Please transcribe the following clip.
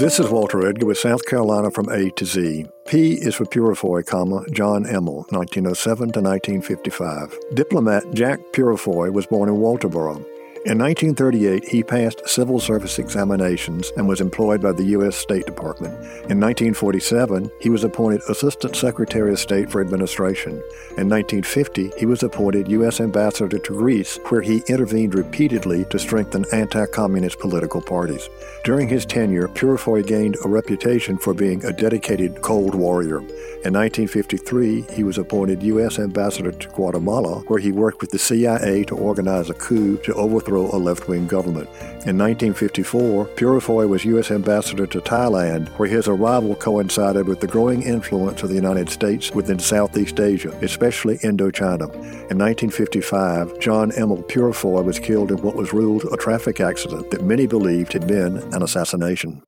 This is Walter Edgar with South Carolina from A to Z. P is for Peurifoy, comma, John Emil, 1907 to 1955. Diplomat Jack Peurifoy was born in Walterboro. In 1938, he passed civil service examinations and was employed by the U.S. State Department. In 1947, he was appointed Assistant Secretary of State for Administration. In 1950, he was appointed U.S. Ambassador to Greece, where he intervened repeatedly to strengthen anti communist political parties. During his tenure, Peurifoy gained a reputation for being a dedicated Cold Warrior. In 1953, he was appointed U.S. Ambassador to Guatemala, where he worked with the CIA to organize a coup to overthrow overthrow a left wing government. In 1954, Peurifoy was U.S. Ambassador to Thailand, where his arrival coincided with the growing influence of the United States within Southeast Asia, especially Indochina. In 1955, John Emil Peurifoy was killed in what was ruled a traffic accident that many believed had been an assassination.